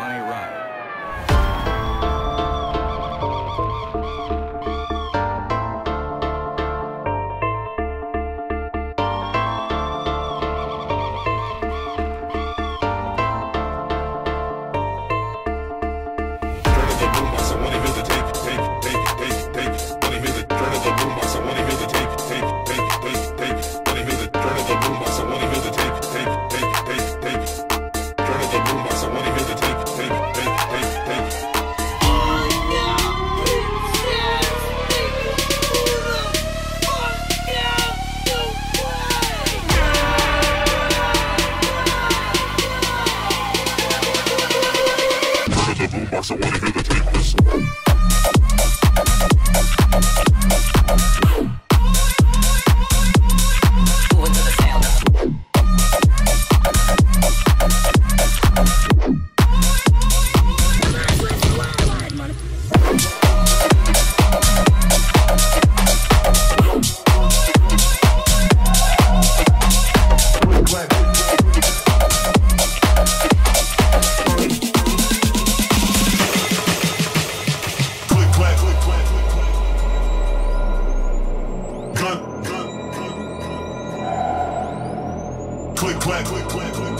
on a ride. swag, quick, quick, quick.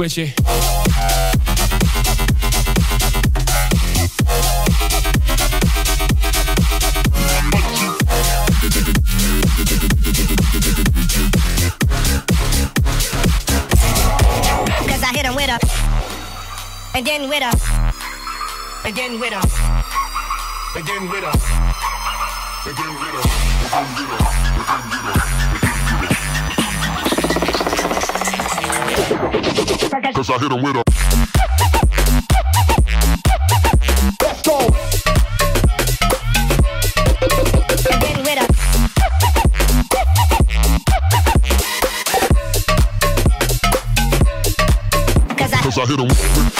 twitchy. Again with us. Again with us. Again with us. Again with us. Again with us. Cause I hit him with a. Let's go. Cause I hit him with,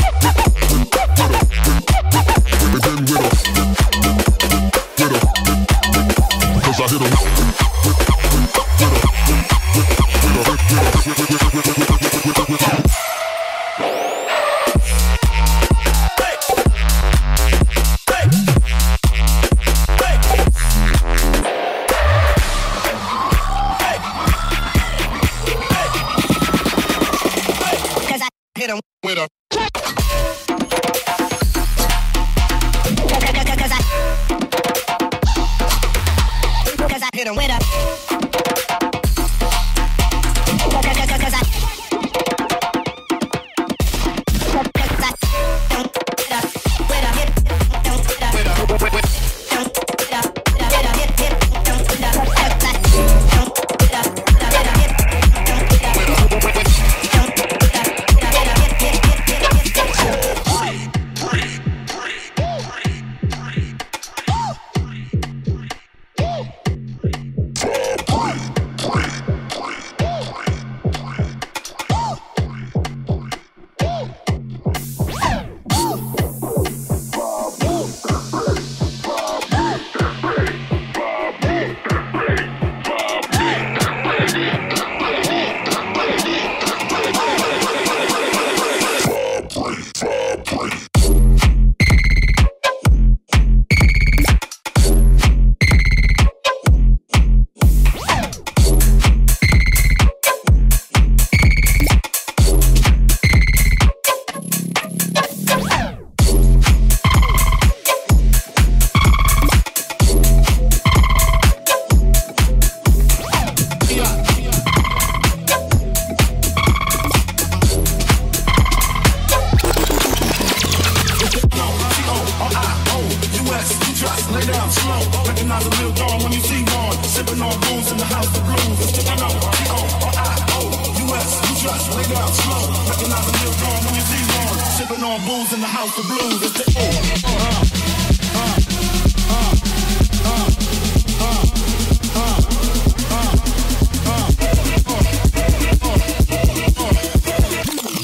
Sipping on booze in the house of blues. It's the uh,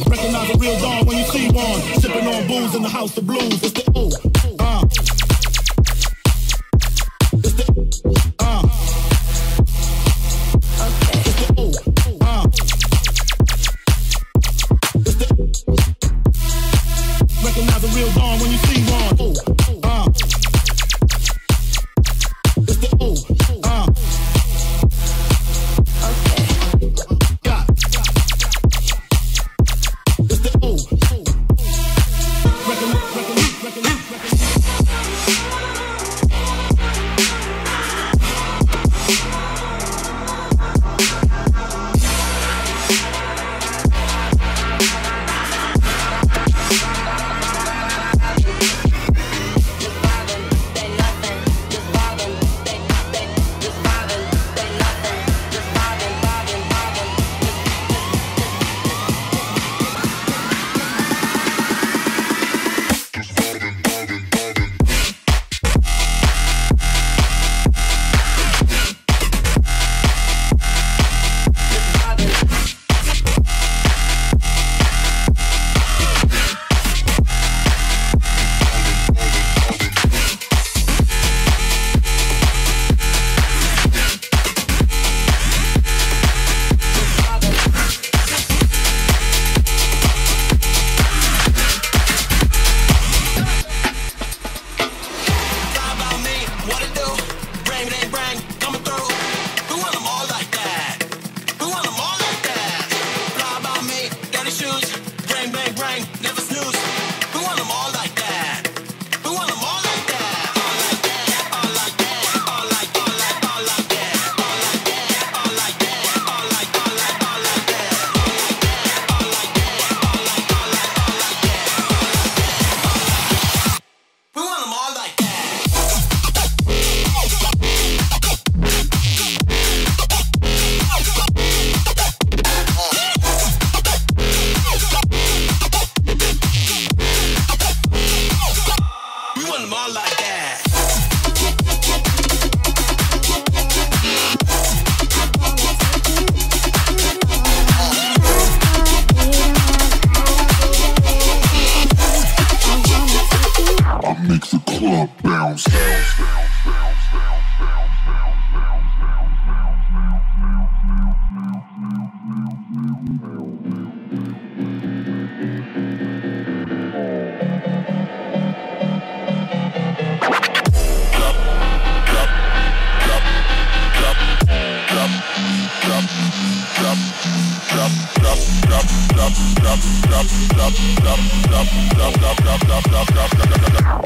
Recognize a real dawn when you see one. Sipping on booze in the house of blues. It's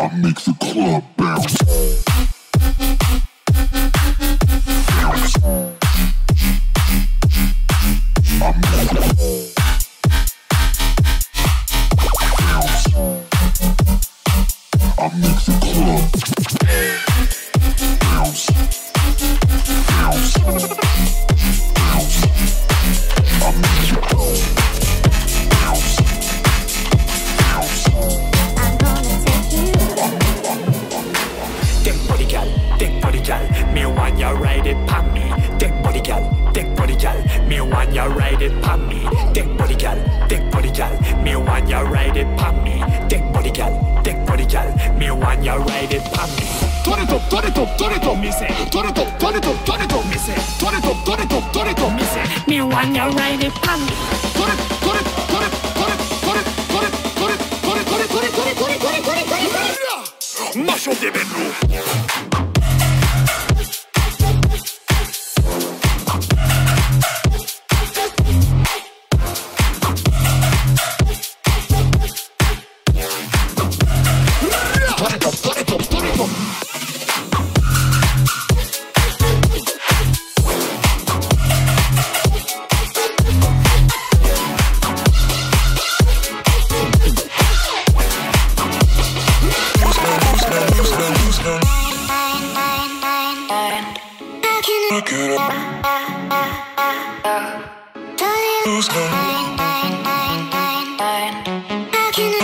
I make the club bounce. Bounce. I make ないでパントレトトレトトレト見せトレトトレトトレト見せトレトトレトトレト見せみわんがないでパントレトレトレトレトレトレトレトレトレトレトレトレトレトレトレトレマショデベロ What the fuck?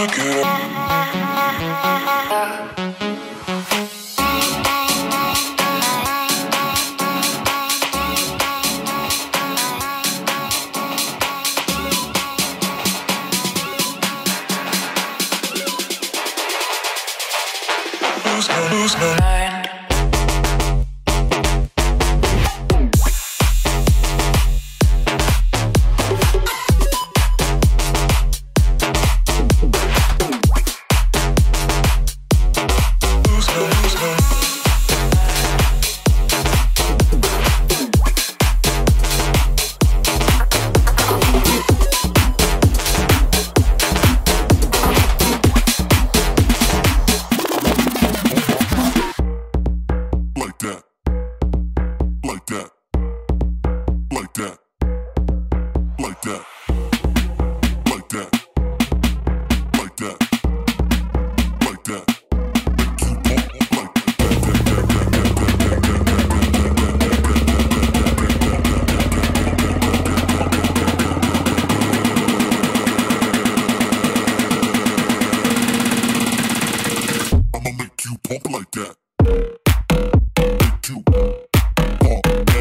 I could. Rock.